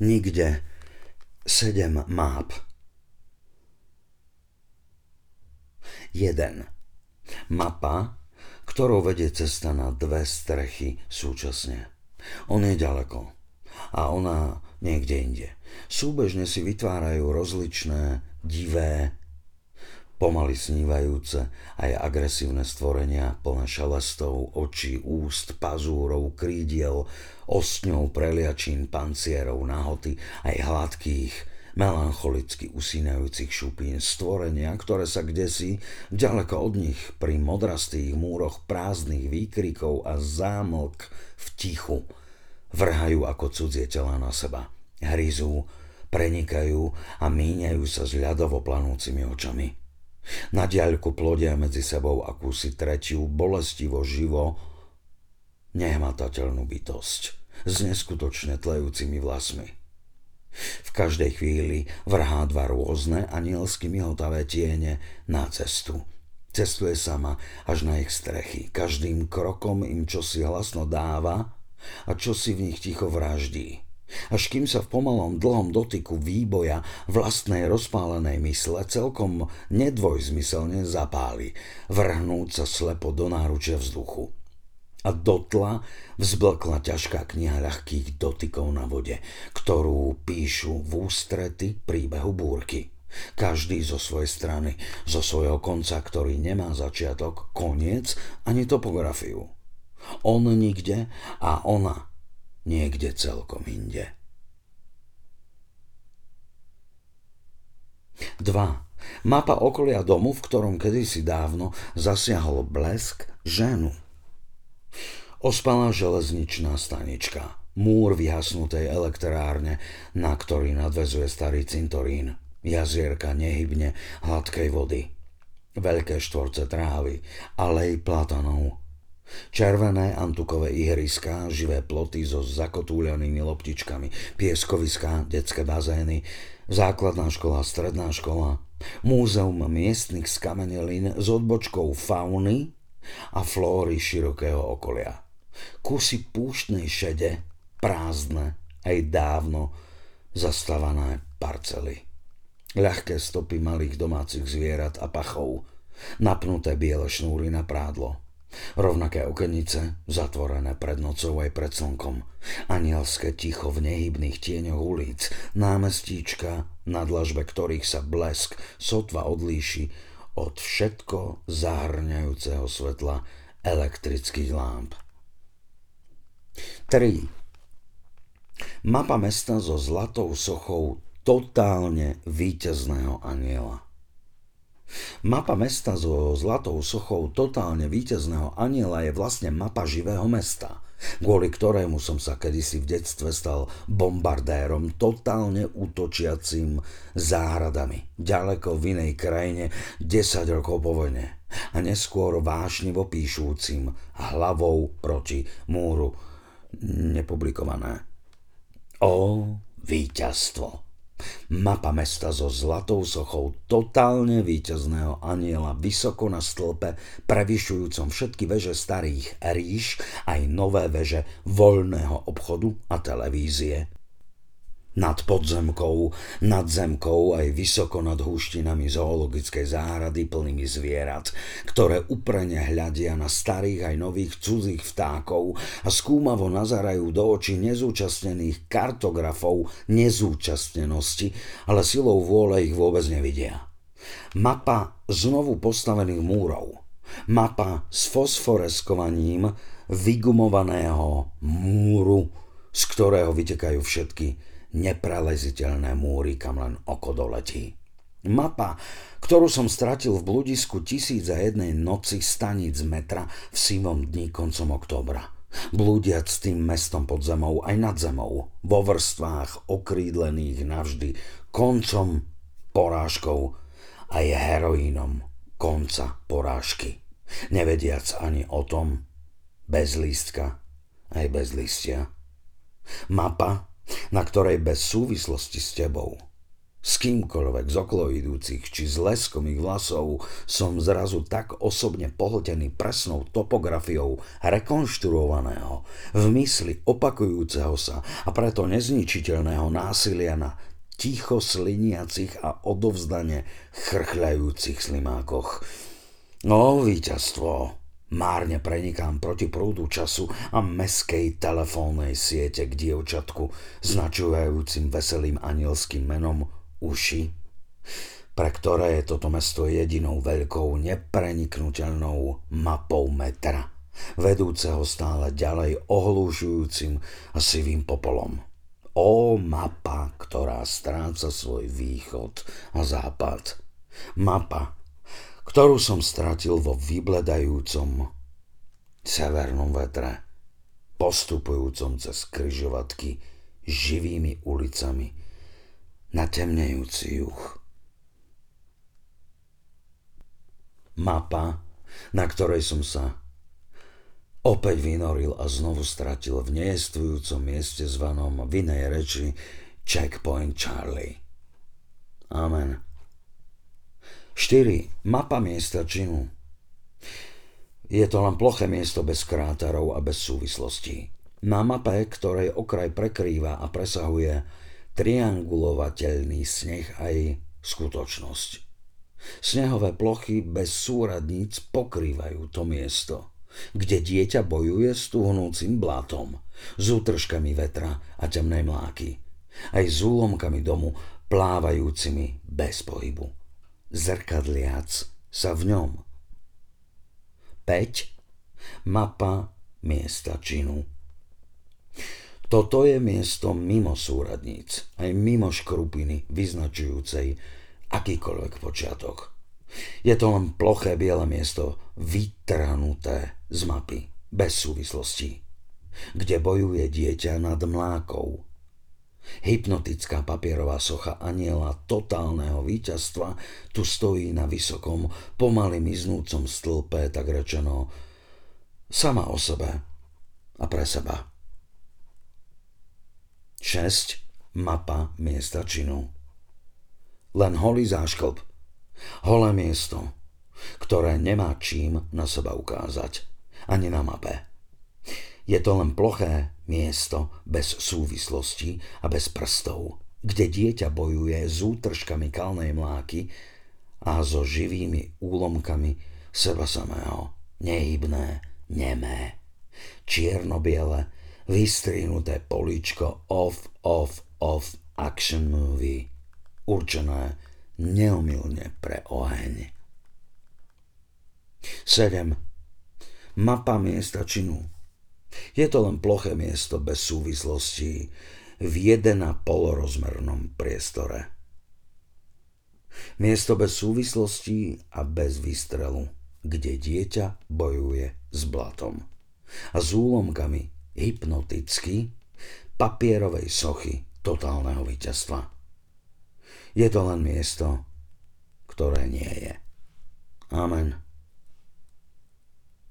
Nikde sedem máp. 1. Mapa, ktorou vedie cesta na dve strechy súčasne. On je ďaleko a ona niekde inde. Súbežne si vytvárajú rozličné, divé, pomaly snívajúce aj agresívne stvorenia plné šelestov, očí, úst, pazúrov, krídiel, ostňov, preliačín, pancierov, nahoty, aj hladkých, melancholicky usínajúcich šupín, stvorenia, ktoré sa kdesi, ďaleko od nich, pri modrastých múroch prázdnych výkrikov a zámlk v tichu, vrhajú ako cudzie tela na seba, hryzú, prenikajú a míňajú sa s ľadovo planúcimi očami. Na diaľku plodia medzi sebou akúsi tretiu, bolestivo živo, nehmatateľnú bytosť s neskutočne tlejúcimi vlasmi. V každej chvíli vrhá dva rôzne anielsky mihotavé tiene na cestu. Cestuje sama až na ich strechy. Každým krokom im čosi hlasno dáva a čosi v nich ticho vraždí až kým sa v pomalom dlhom dotyku výboja vlastnej rozpálenej mysle celkom nedvojzmyselne zapáli, vrhnúť sa slepo do náručia vzduchu. A dotla vzblkla ťažká kniha ľahkých dotykov na vode, ktorú píšu v ústrety príbehu búrky. Každý zo svojej strany, zo svojho konca, ktorý nemá začiatok, koniec ani topografiu. On nikde a ona niekde celkom inde. 2. Mapa okolia domu, v ktorom kedysi dávno zasiahol blesk ženu. Ospalá železničná stanička, múr vyhasnutej elektrárne, na ktorý nadvezuje starý cintorín, jazierka nehybne hladkej vody, veľké štvorce trávy, alej platanov, Červené antukové ihriská, živé ploty so zakotúľanými loptičkami, pieskoviská, detské bazény, základná škola, stredná škola, múzeum miestnych skamenelín s odbočkou fauny a flóry širokého okolia. Kusy púštnej šede, prázdne, aj dávno zastávané parcely. Ľahké stopy malých domácich zvierat a pachov, napnuté biele šnúry na prádlo – Rovnaké okenice, zatvorené pred nocou aj pred slnkom. Anielské ticho v nehybných tieňoch ulic, námestíčka, na dlažbe ktorých sa blesk sotva odlíši od všetko zahrňajúceho svetla elektrických lámp. 3. Mapa mesta so zlatou sochou totálne víťazného aniela. Mapa mesta so zlatou sochou totálne víťazného aniela je vlastne mapa živého mesta, kvôli ktorému som sa kedysi v detstve stal bombardérom totálne útočiacim záhradami, ďaleko v inej krajine 10 rokov po vojne a neskôr vášnivo píšúcim hlavou proti múru nepublikované. O víťazstvo! Mapa mesta so zlatou sochou totálne víťazného aniela vysoko na stĺpe, prevyšujúcom všetky veže starých ríš, aj nové veže voľného obchodu a televízie nad podzemkou, nad zemkou aj vysoko nad húštinami zoologickej záhrady plnými zvierat, ktoré uprene hľadia na starých aj nových cudzích vtákov a skúmavo nazarajú do očí nezúčastnených kartografov nezúčastnenosti, ale silou vôle ich vôbec nevidia. Mapa znovu postavených múrov. Mapa s fosforeskovaním vygumovaného múru, z ktorého vytekajú všetky nepreleziteľné múry, kam len oko doletí. Mapa, ktorú som stratil v bludisku tisíc a jednej noci staníc metra v sivom dni koncom októbra. Blúdiac tým mestom pod zemou aj nad zemou, vo vrstvách okrídlených navždy, koncom porážkou aj heroínom konca porážky. Nevediac ani o tom, bez lístka, aj bez listia. Mapa, na ktorej bez súvislosti s tebou s kýmkoľvek z okolo idúcich či s leskom ich vlasov som zrazu tak osobne pohltený presnou topografiou rekonštruovaného, v mysli opakujúceho sa a preto nezničiteľného násilia na ticho sliniacich a odovzdane chrchľajúcich slimákoch. No, víťazstvo, Márne prenikám proti prúdu času a meskej telefónnej siete k dievčatku, značujúcim veselým anielským menom uši, pre ktoré je toto mesto jedinou veľkou nepreniknutelnou mapou metra, vedúceho stále ďalej ohlúžujúcim a sivým popolom. Ó mapa, ktorá stráca svoj východ a západ. Mapa, ktorú som stratil vo vybledajúcom severnom vetre, postupujúcom cez kryžovatky živými ulicami na temnejúci juh. Mapa, na ktorej som sa opäť vynoril a znovu stratil v nejestvujúcom mieste zvanom v inej reči Checkpoint Charlie. Amen. 4. Mapa miesta činu. Je to len ploché miesto bez kráterov a bez súvislostí. Na mape, ktorej okraj prekrýva a presahuje triangulovateľný sneh aj skutočnosť. Snehové plochy bez súradníc pokrývajú to miesto, kde dieťa bojuje s tuhnúcim blatom, s útržkami vetra a temnej mláky, aj s úlomkami domu plávajúcimi bez pohybu, zrkadliac sa v ňom. 5. Mapa miesta činu. Toto je miesto mimo súradníc, aj mimo škrupiny vyznačujúcej akýkoľvek počiatok. Je to len ploché biele miesto, vytrhnuté z mapy, bez súvislostí, kde bojuje dieťa nad mlákou. Hypnotická papierová socha aniela totálneho víťazstva tu stojí na vysokom, pomaly miznúcom stĺpe, tak rečeno, sama o sebe a pre seba. 6. Mapa miesta činu. Len holý zášklb. Holé miesto, ktoré nemá čím na seba ukázať. Ani na mape. Je to len ploché miesto bez súvislosti a bez prstov, kde dieťa bojuje s útržkami kalnej mláky a so živými úlomkami seba samého. Nehybné, nemé, čierno-biele, vystrinuté políčko off, off, off action movie, určené neomilne pre oheň. 7. Mapa miesta činu. Je to len ploché miesto bez súvislostí v 1,5 rozmernom priestore. Miesto bez súvislostí a bez výstrelu, kde dieťa bojuje s blatom a s úlomkami hypnoticky papierovej sochy totálneho víťazstva. Je to len miesto, ktoré nie je. Amen.